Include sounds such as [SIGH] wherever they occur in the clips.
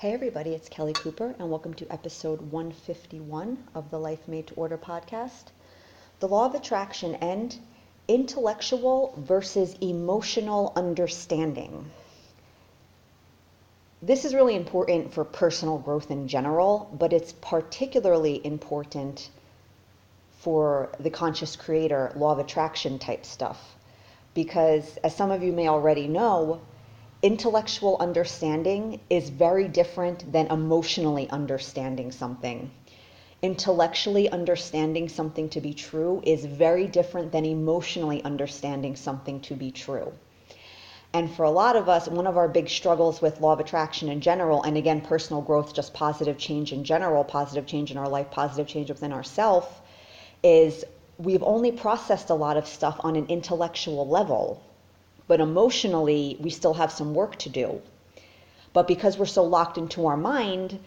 Hey, everybody, it's Kelly Cooper, and welcome to episode 151 of the Life Made to Order podcast. The law of attraction and intellectual versus emotional understanding. This is really important for personal growth in general, but it's particularly important for the conscious creator, law of attraction type stuff. Because, as some of you may already know, intellectual understanding is very different than emotionally understanding something. Intellectually understanding something to be true is very different than emotionally understanding something to be true. And for a lot of us, one of our big struggles with law of attraction in general, and again, personal growth, just positive change in general, positive change in our life, positive change within ourself, is we've only processed a lot of stuff on an intellectual level but emotionally, we still have some work to do. But because we're so locked into our mind,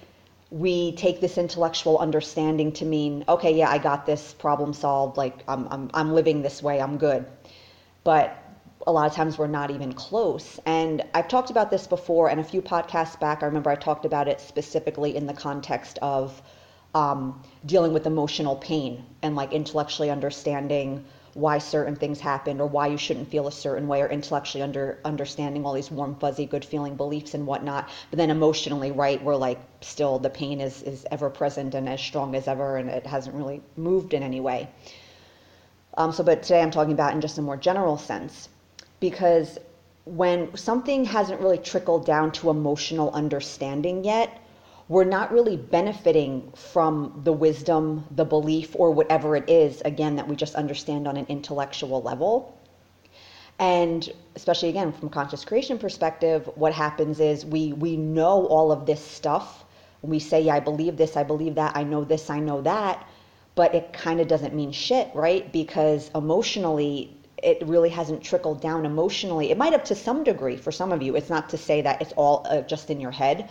we take this intellectual understanding to mean, okay, yeah, I got this problem solved. Like I'm, I'm, I'm living this way. I'm good. But a lot of times we're not even close. And I've talked about this before, and a few podcasts back, I remember I talked about it specifically in the context of um, dealing with emotional pain and like intellectually understanding why certain things happened or why you shouldn't feel a certain way or intellectually under understanding all these warm fuzzy good feeling beliefs and whatnot. But then emotionally right we're like still the pain is is ever present and as strong as ever and it hasn't really moved in any way. Um, so but today i'm talking about in just a more general sense because when something hasn't really trickled down to emotional understanding yet we're not really benefiting from the wisdom, the belief, or whatever it is, again, that we just understand on an intellectual level. And especially again, from a conscious creation perspective, what happens is we, we know all of this stuff. We say, yeah, I believe this, I believe that, I know this, I know that, but it kind of doesn't mean shit, right? Because emotionally, it really hasn't trickled down emotionally. It might have to some degree for some of you. It's not to say that it's all uh, just in your head,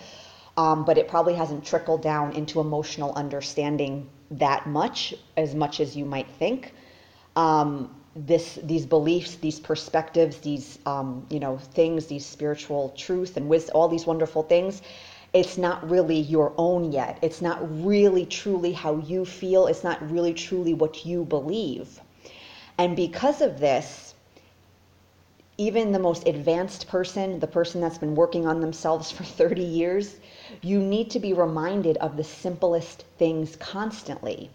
um, but it probably hasn't trickled down into emotional understanding that much, as much as you might think. Um, this, these beliefs, these perspectives, these um, you know things, these spiritual truth and wisdom, all these wonderful things. It's not really your own yet. It's not really truly how you feel. It's not really truly what you believe. And because of this, even the most advanced person, the person that's been working on themselves [LAUGHS] for 30 years, you need to be reminded of the simplest things constantly.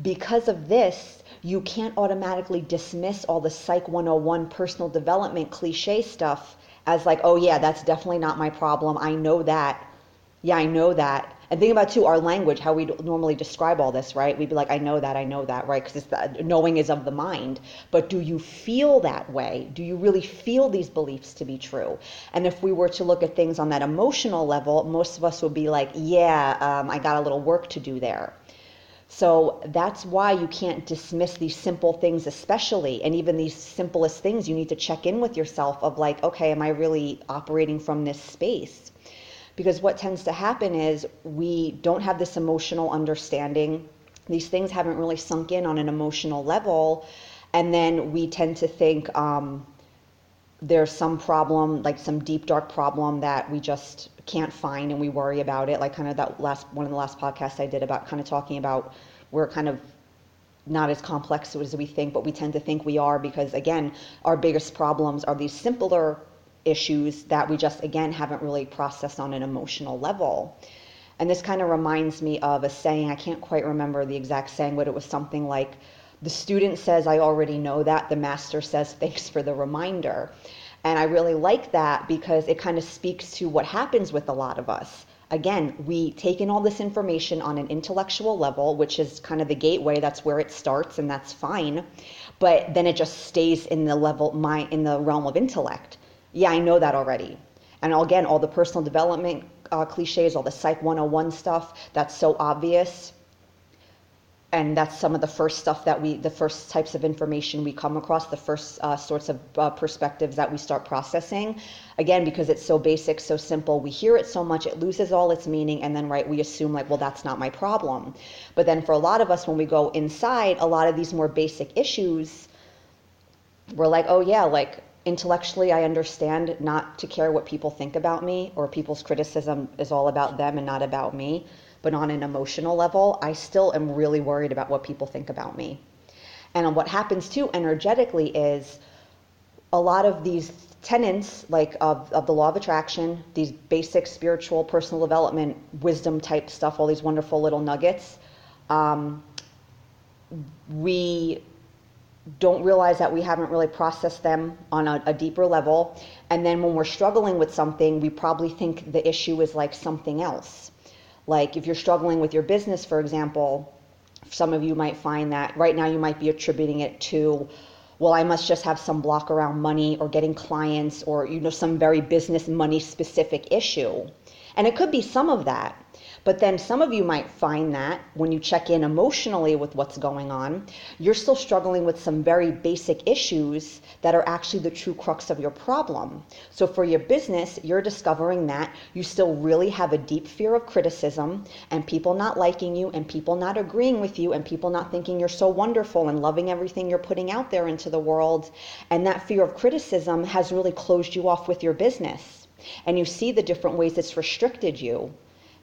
Because of this, you can't automatically dismiss all the Psych 101 personal development cliche stuff as like, oh yeah, that's definitely not my problem. I know that. Yeah, I know that. And think about too our language, how we normally describe all this, right? We'd be like, I know that, I know that, right? Because the knowing is of the mind. But do you feel that way? Do you really feel these beliefs to be true? And if we were to look at things on that emotional level, most of us would be like, yeah, um, I got a little work to do there. So that's why you can't dismiss these simple things, especially, and even these simplest things. You need to check in with yourself of like, okay, am I really operating from this space? Because what tends to happen is we don't have this emotional understanding. These things haven't really sunk in on an emotional level. And then we tend to think um, there's some problem, like some deep, dark problem that we just can't find and we worry about it. Like kind of that last one of the last podcasts I did about kind of talking about we're kind of not as complex as we think, but we tend to think we are because, again, our biggest problems are these simpler issues that we just, again, haven't really processed on an emotional level. And this kind of reminds me of a saying, I can't quite remember the exact saying, but it was something like, the student says, I already know that. The master says, [LAUGHS] thanks for the reminder. And I really like that because it kind of speaks to what happens with a lot of us. Again, we take in all this information on an intellectual level, which is kind of the gateway. That's where it starts, and that's fine. But then it just stays in the level, my in the realm of intellect yeah, I know that already. And again, all the personal development uh, cliches, all the Psych 101 stuff, that's so obvious. And that's some of the first stuff that we, the first types of information we come across, the first uh, sorts of uh, perspectives that we start processing. Again, because it's so basic, so simple, we hear it so much, it loses all its meaning. And then, right, we assume, like, well, that's not my problem. But then for a lot of us, when we go inside, a lot of these more basic issues, we're like, oh, yeah, like, intellectually I understand not to care what people think about me or people's criticism is all about them and not about me. But on an emotional level, I still am really worried about what people think about me. And what happens too energetically is a lot of these tenets like of, of the law of attraction, these basic spiritual personal development, wisdom type stuff, all these wonderful little nuggets. Um, we don't realize that we haven't really processed them on a, a, deeper level. And then when we're struggling with something, we probably think the issue is like something else. Like if you're struggling with your business, for example, some of you might find that right now you might be attributing it to, well, I must just have some block around money or getting clients or, you know, some very business money specific issue. And it could be some of that. But then some of you might find that when you check in emotionally with what's going on, you're still struggling with some very basic issues that are actually the true crux of your problem. So for your business, you're discovering that you still really have a deep fear of criticism and people not liking you and people not agreeing with you and people not thinking you're so wonderful and loving everything you're putting out there into the world. And that fear of criticism has really closed you off with your business. And you see the different ways it's restricted you.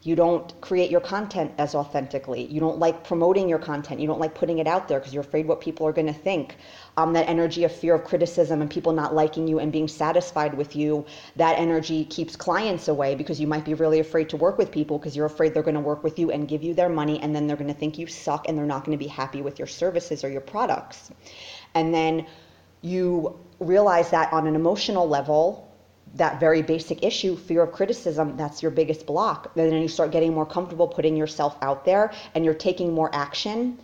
You don't create your content as authentically. You don't like promoting your content. You don't like putting it out there because you're afraid what people are going to think. Um, that energy of fear of criticism and people not liking you and being satisfied with you, that energy keeps clients away because you might be really afraid to work with people because you're afraid they're going to work with you and give you their money and then they're going to think you suck and they're not going to be happy with your services or your products. And then you realize that on an emotional level, that very basic issue, fear of criticism, that's your biggest block. And then you start getting more comfortable putting yourself out there and you're taking more action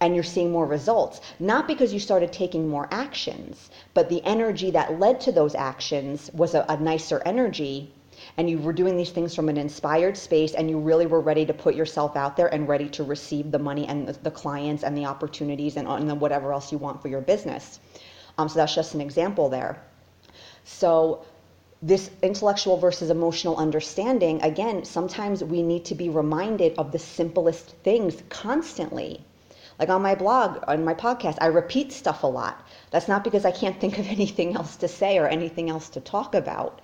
and you're seeing more results. Not because you started taking more actions, but the energy that led to those actions was a, a nicer energy. And you were doing these things from an inspired space, and you really were ready to put yourself out there and ready to receive the money and the, the clients and the opportunities and, and whatever else you want for your business. Um, so that's just an example there. So this intellectual versus emotional understanding, again, sometimes we need to be reminded of the simplest things constantly. Like on my blog, on my podcast, I repeat stuff a lot. That's not because I can't think of [LAUGHS] anything else to say or anything else to talk about.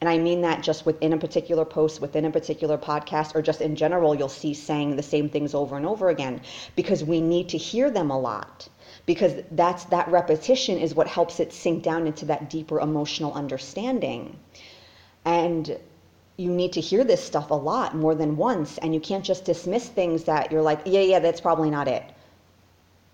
And I mean that just within a particular post, within a particular podcast, or just in general, you'll see saying the same things over and over again because we need to hear them a lot because that's that repetition is what helps it sink down into that deeper emotional understanding. And you need to hear this stuff a lot more than once and you can't just dismiss things that you're like yeah yeah that's probably not it.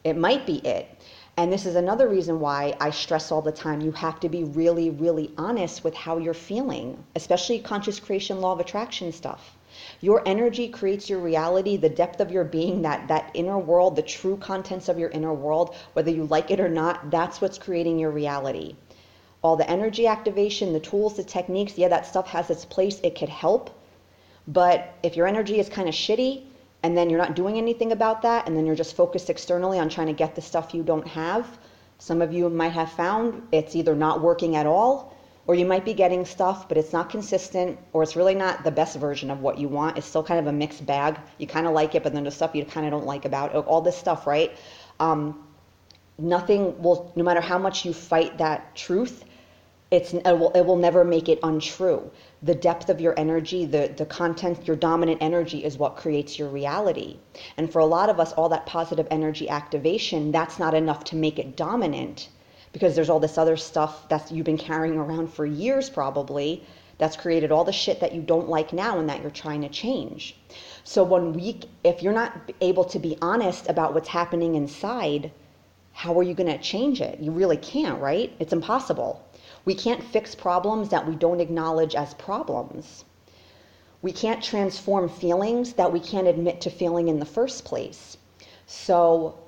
It might be it. And this is another reason why I stress all the time you have to be really, really honest with how you're feeling, especially conscious creation, law of attraction stuff. Your energy creates your reality, the depth of your being, that, that inner world, the true contents of your inner world, whether you like it or not, that's what's creating your reality. All the energy activation, the tools, the techniques, yeah, that stuff has its place. It could help. But if your energy is kind of shitty and then you're not doing anything about that and then you're just focused externally on trying to get the stuff you don't have, some of you might have found it's either not working at all or you might be getting stuff, but it's not consistent, or it's really not the best version of what you want. It's still kind of a mixed bag. You kind of like it, but then there's stuff you kind of don't like about it. All this stuff, right? Um, nothing will, no matter how much you fight that truth, it's, it, will, it will never make it untrue. The depth of your energy, the, the content, your dominant energy is what creates your reality. And for a lot of us, all that positive energy activation, that's not enough to make it dominant because there's all this other stuff that you've been carrying around for years probably that's created all the shit that you don't like now and that you're trying to change. So when we if you're not able to be honest about what's happening inside, how are you going to change it? You really can't, right? It's impossible. We can't fix problems that we don't acknowledge as problems. We can't transform feelings that we can't admit to feeling in the first place. So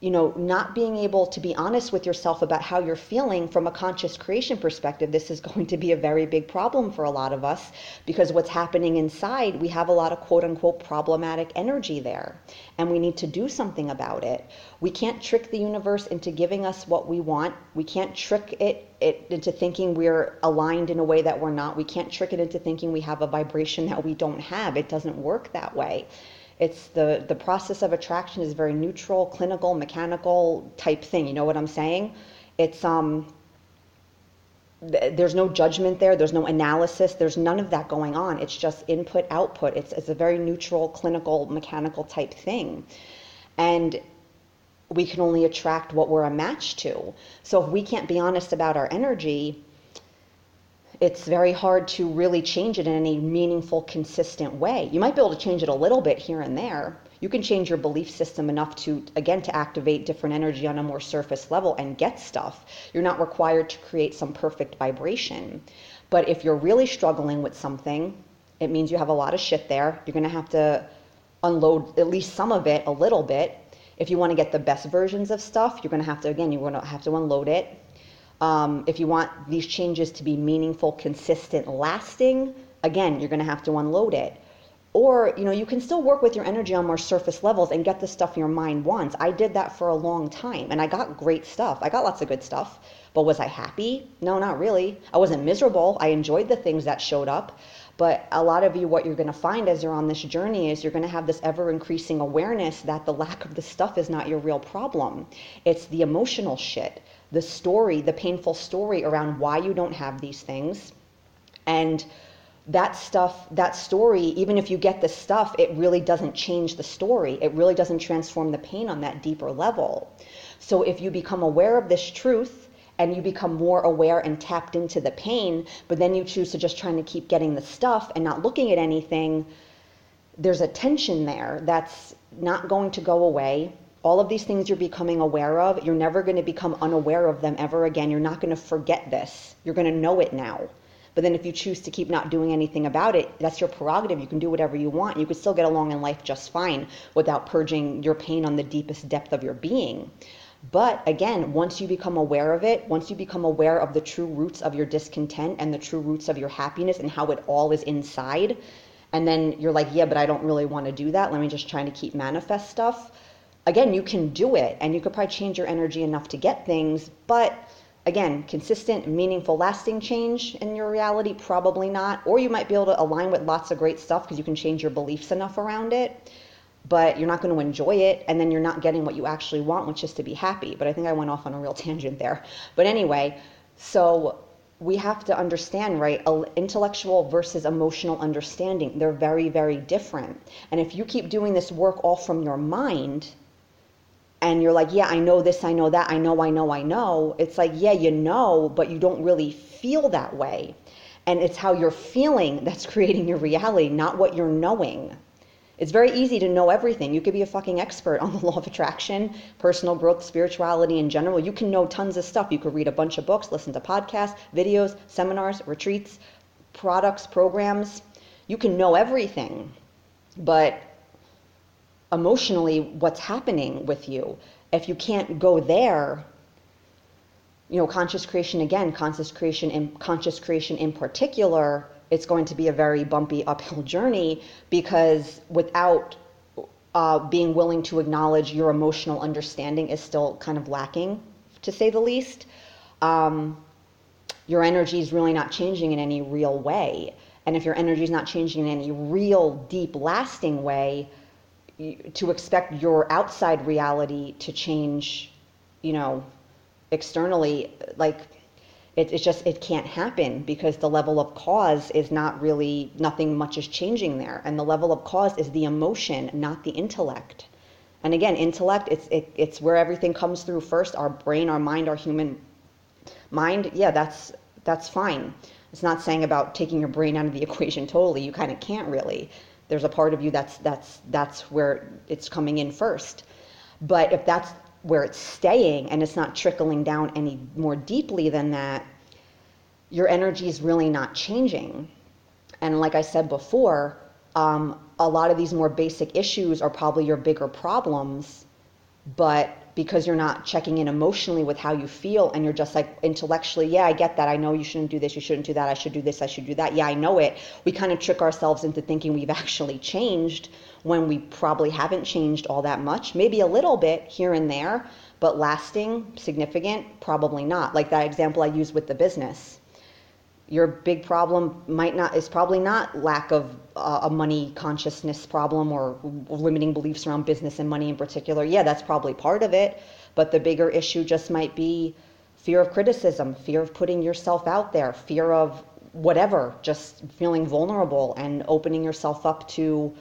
you know, not being able to be honest with yourself about how you're feeling from a conscious creation perspective, this is [LAUGHS] going to be a very big problem for a lot of us because what's happening inside, we have a lot of quote unquote problematic energy there, and we need to do something about it. We can't trick the universe into giving us what we want. We can't trick it, it into thinking we're aligned in a way that we're not. We can't trick it into thinking we have a vibration that we don't have. It doesn't work that way. It's the, the process of attraction is very neutral, clinical, mechanical type thing. You know what I'm saying? It's, um, there's no judgment there there's no analysis there's none of that going on it's just input output it's, it's a very neutral clinical mechanical type thing and we can only attract what we're a match to so if we can't be honest about our energy it's very hard to really change it in any meaningful consistent way. You might be able to change it a little bit here and there. You can change your belief system enough to again to activate different energy on a more surface level and get stuff. You're not required to create some perfect vibration. But if you're really struggling with something it means you have a lot of shit there. You're going to have to unload at least some of it a little bit. If you want to get the best versions of stuff you're going to have to again you're going to have to unload it um, if you want these changes to be meaningful consistent lasting again you're going to have to unload it. Or you know you can still work with your energy on more surface levels and get the stuff your mind wants. I did that for a long time and i got great stuff. I got lots of good stuff but was i happy? No not really. I wasn't miserable. I enjoyed the things that showed up. But a lot of you what you're going to find as you're on this journey is you're going to have this ever increasing awareness that the lack of the stuff is not your real problem. It's the emotional shit the story the painful story around why you don't have these things and that stuff, that story, even if you get the stuff, it really doesn't change the story. It really doesn't transform the pain on that deeper level. So if you become aware of this truth and you become more aware and tapped into the pain, but then you choose to just trying to keep getting the stuff and not looking at anything, there's a tension there that's not going to go away. All of these things you're becoming aware of, you're never going to become unaware of them ever again. You're not going to forget this. You're going to know it now. But then if you choose to keep not doing anything about it, that's your prerogative. You can do whatever you want. You could still get along in life just fine without purging your pain on the deepest depth of your being. But again, once you become aware of it, once you become aware of the true roots of your discontent and the true roots of your happiness and how it all is inside, and then you're like, yeah, but I don't really want to do that. Let me just try to keep manifest stuff. Again, you can do it and you could probably change your energy enough to get things, but again, consistent, meaningful, lasting change in your reality? Probably not. Or you might be able to align with lots of great stuff because you can change your beliefs enough around it, but you're not going to enjoy it. And then you're not getting what you actually want, which is to be happy. But I think I went off on a real [LAUGHS] tangent there. But anyway, so we have to understand, right? Intellectual versus emotional understanding. They're very, very different. And if you keep doing this work all from your mind, and you're like, yeah, I know this, I know that, I know, I know, I know. It's like, yeah, you know, but you don't really feel that way. And it's how you're feeling [LAUGHS] that's creating your reality, not what you're knowing. It's very easy to know everything. You could be a fucking expert [LAUGHS] on the law of attraction, personal growth, spirituality in general. You can know tons of stuff. You could read a bunch of books, listen to podcasts, videos, seminars, retreats, products, programs. You can know everything. But emotionally what's happening with you. If you can't go there, you know, conscious creation again, conscious creation in conscious creation in particular, it's going to be a very bumpy uphill [LAUGHS] journey because without uh, being willing to acknowledge your emotional understanding is still kind of lacking, to say the least. Um, your energy is really not changing in any real way. And if your energy is not changing in any real, deep, lasting way, to expect your outside reality to change, you know, externally, like it, it's just it can't happen because the level of cause is not really nothing much is changing there, and the level of cause is the emotion, not the intellect. And again, intellect it's it, it's where everything comes through first. Our brain, our mind, our human mind. Yeah, that's that's fine. It's not saying about taking your brain out of the [LAUGHS] equation totally. You kind of can't really there's a part of you that's that's that's where it's coming in first. But if that's where it's staying and it's not trickling down any more deeply than that your energy is really not changing. And like i said before um, a lot of these more basic issues are probably your bigger problems but because you're not checking in emotionally with how you feel and you're just like intellectually, yeah, I get that. I know you shouldn't do this, you shouldn't do that. I should do this, I should do that. Yeah, I know it. We kind of trick ourselves into thinking we've actually changed when we probably haven't changed all that much. Maybe a little bit here and there, but lasting, significant, probably not. Like that example I used with the business your big problem might not is probably not lack of uh, a money consciousness problem or limiting beliefs around business and money in particular yeah that's probably part of it but the bigger issue just might be fear of criticism, fear of putting yourself out there, fear of whatever, just feeling vulnerable and opening yourself up to,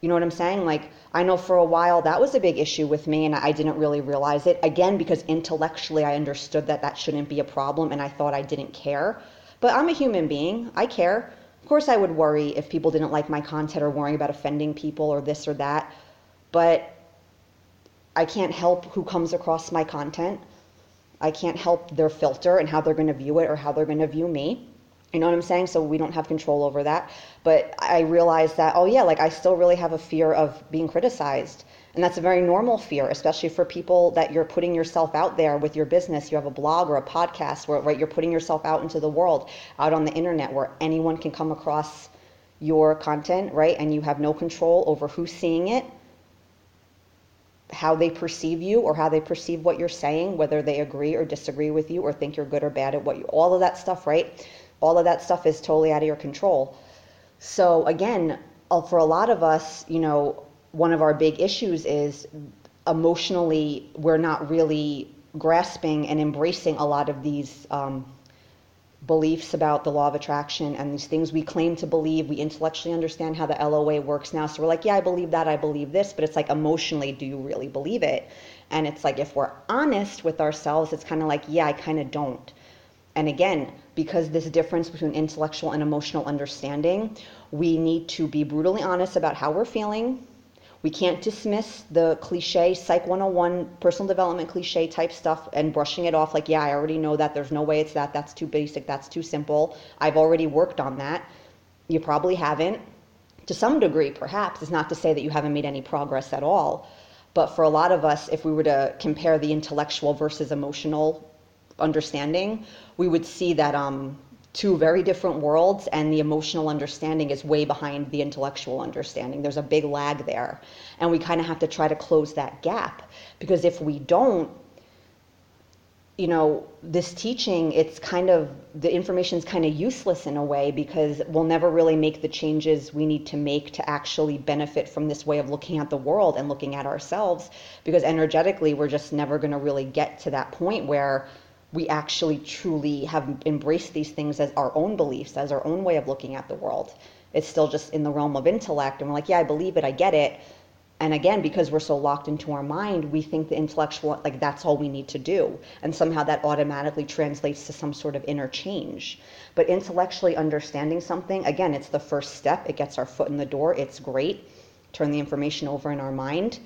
you know what I'm saying? Like, I know for a while that was a big issue with me and I didn't really realize it. Again, because intellectually I understood that that shouldn't be a problem and I thought I didn't care. But I'm a human being, I care. Of course, I would worry if people didn't like my content or worrying about offending people or this or that. But I can't help who comes across my content. I can't help their filter and how they're going to view it or how they're going to view me. You know what I'm saying? So we don't have control over that. But I realized that, oh, yeah, like I still really have a fear of being criticized. And that's a very normal fear, especially for people that you're putting yourself out there with your business. You have a blog or a podcast where right, you're putting yourself out into the world, out on the internet where anyone can come across your content, right? And you have no control over who's seeing it, how they perceive you or how they perceive what you're saying, whether they agree or disagree with you or think you're good or bad at what you, all of that stuff, right? all of that stuff is totally out of your control. So again, uh, for a lot of us, you know, one of our big issues is emotionally we're not really grasping and embracing a lot of these um, beliefs about the law of attraction and these things we claim to believe. We intellectually understand how the LOA works now. So we're like, yeah, I believe that, I believe this, but it's like emotionally, do you really believe it? And it's like, if we're honest with ourselves, it's kind of like, yeah, I kind of don't. And again, because this difference between intellectual and emotional understanding, we need to be brutally honest about how we're feeling. We can't dismiss the cliche Psych 101 personal development cliche type stuff and brushing it off like, yeah, I already know that. There's no way it's that. That's too basic. That's too simple. I've already worked on that. You probably haven't. To some degree, perhaps. It's not to say that you haven't made any progress at all. But for a lot of us, if we were to compare the intellectual versus emotional understanding, we would see that um, two very different worlds and the emotional understanding is way behind the intellectual understanding. There's a big lag there. And we kind of have to try to close that gap because if we don't, you know, this teaching, it's kind of, the information is kind of useless in a way because we'll never really make the changes we need to make to actually benefit from this way of looking at the world and looking at ourselves because energetically, we're just never going to really get to that point where we actually truly have embraced these things as our own beliefs, as our own way of looking at the world. It's still just in the realm of intellect. And we're like, yeah, I believe it, I get it. And again, because we're so locked into our mind, we think the intellectual, like that's all we need to do. And somehow that automatically translates to some sort of inner change. But intellectually understanding something, again, it's the first step. It gets our foot in the door. It's great. Turn the information over in our mind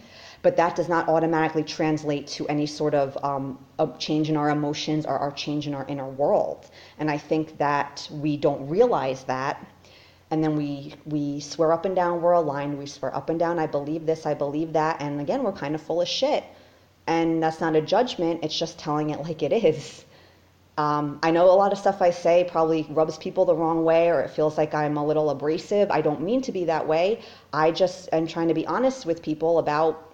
but that does not automatically translate to any sort of um, change in our emotions or our change in our inner world. And I think that we don't realize that. And then we, we swear up and down we're aligned. We swear up and down, I believe this, I believe that. And again, we're kind of full of shit. And that's not a judgment, it's just telling it like it is. Um, I know a lot of stuff I say probably rubs people the wrong way or it feels like I'm a little abrasive. I don't mean to be that way. I just am trying to be honest with people about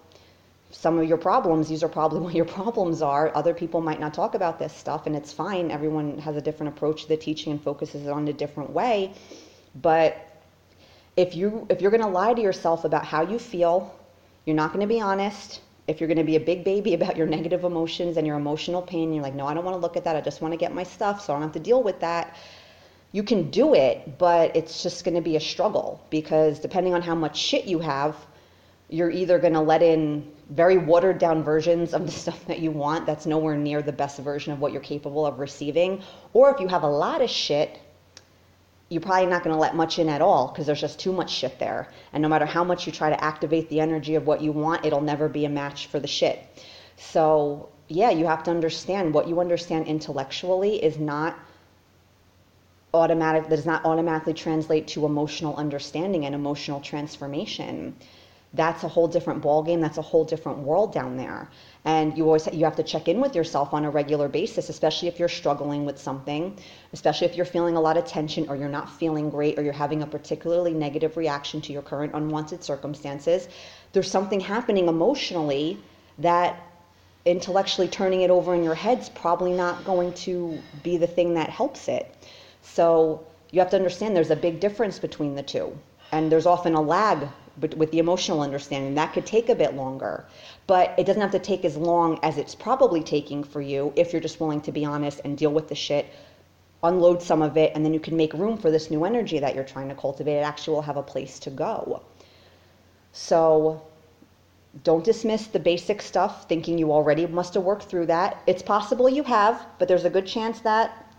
some of your problems these are probably [LAUGHS] what your problems are. Other people might not talk about this stuff and it's fine. Everyone has a different approach to the teaching and focuses on a different way. But if you if you're going to lie to yourself about how you feel you're not going to be honest. If you're going to be a big baby [LAUGHS] about your negative emotions and your emotional pain you're like no i don't want to look at that. I just want to get my stuff so i don't have to deal with that. You can do it but it's just going to be a struggle because depending on how much shit you have you're either going to let in very watered down versions of the [LAUGHS] stuff that you want that's nowhere near the best version of what you're capable of receiving. Or if you have a lot of shit, you're probably not going to let much in at all because there's just too much shit there. And no matter how much you try to activate the energy of what you want, it'll never be a match for the shit. So, yeah, you have to understand what you understand intellectually is not automatic that does not automatically translate to emotional understanding and emotional transformation that's a whole different ballgame. That's a whole different world down there. And you always you have to check in with yourself on a regular basis, especially if you're struggling with something, especially if you're feeling a lot of tension or you're not feeling great or you're having a particularly negative reaction to your current unwanted circumstances. There's something happening emotionally that intellectually turning it over in your head's probably not going to be the thing that helps it. So you have to understand there's a big difference between the two and there's often a lag but with the emotional understanding that could take a bit longer. But it doesn't have to take as long as it's probably taking for you if you're just willing to be honest and deal with the shit unload some of it and then you can make room for this new energy that you're trying to cultivate. It actually will have a place to go. So don't dismiss the basic stuff thinking you already must have worked through that. It's possible you have but there's a good chance that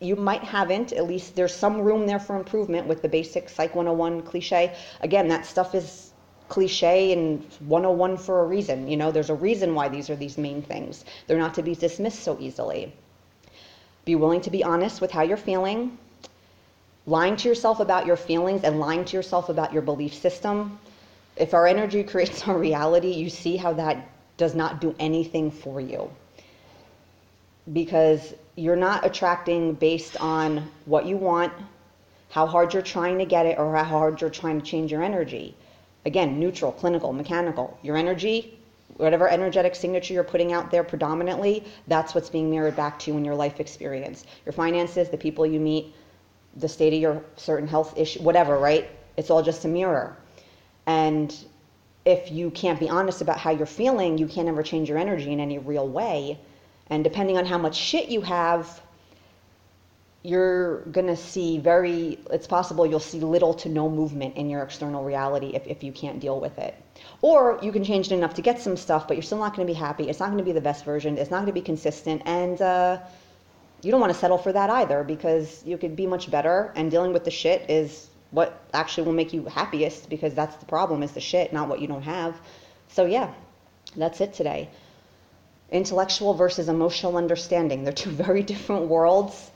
you might haven't. At least there's some room there for improvement with the basic Psych 101 cliche. Again, that stuff is cliche and 101 for a reason. You know, there's a reason why these are these main things. They're not to be dismissed so easily. Be willing to be honest with how you're feeling. Lying to yourself about your feelings and lying to yourself about your belief system. If our energy [LAUGHS] creates our reality, you see how that does not do anything for you. Because you're not attracting based on what you want, how hard you're trying to get it, or how hard you're trying to change your energy. Again, neutral, clinical, mechanical. Your energy, whatever energetic signature you're putting out there predominantly, that's what's being mirrored back to you in your life experience. Your finances, the people you meet, the state of your certain health issue, whatever, right? It's all just a mirror. And if you can't be honest about how you're feeling, you can't ever change your energy in any real way. And depending on how much shit you have, you're to see very, it's possible you'll see little to no movement in your external reality if, if you can't deal with it. Or you can change it enough to get some stuff, but you're still not to be happy. It's not to be the best version. It's not to be consistent. And uh, you don't want to settle for that either because you could be much better. And dealing with the shit is what actually will make you happiest because that's the problem is the shit, not what you don't have. So, yeah, that's it today intellectual versus emotional understanding. They're two very different worlds.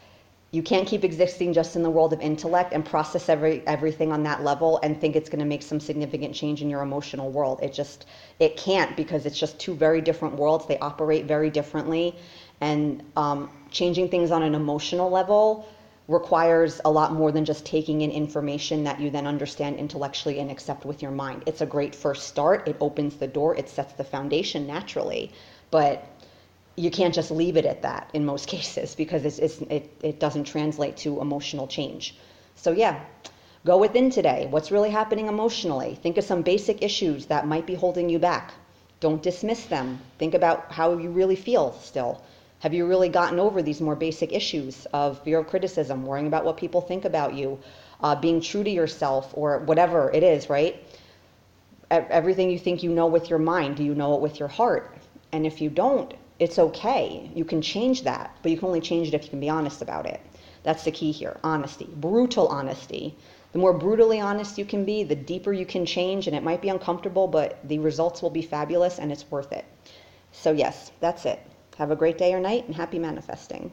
You can't keep existing just in the world of intellect and process every everything on that level and think it's going to make some significant change in your emotional world. It just it can't because it's just two very different worlds. They operate very differently, and um, changing things on an emotional level requires a lot more than just taking in information that you then understand intellectually and accept with your mind. It's a great first start. It opens the door. It sets the foundation naturally but you can't just leave it at that in most [LAUGHS] cases because it's, it's, it, it doesn't translate to emotional change. So, yeah, go within today. What's really happening emotionally? Think of some basic issues that might be holding you back. Don't dismiss them. Think about how you really feel still. Have you really gotten over these more basic issues of fear of criticism, worrying about what people think about you, uh, being true to yourself, or whatever it is, right? Everything you think you know with your mind, do you know it with your heart? And if you don't, it's okay. You can change that, but you can only change it if you can be honest about it. That's the key here honesty, brutal honesty. The more brutally honest you can be, the deeper you can change, and it might be uncomfortable, but the results will be fabulous and it's worth it. So, yes, that's it. Have a great day or night and happy manifesting.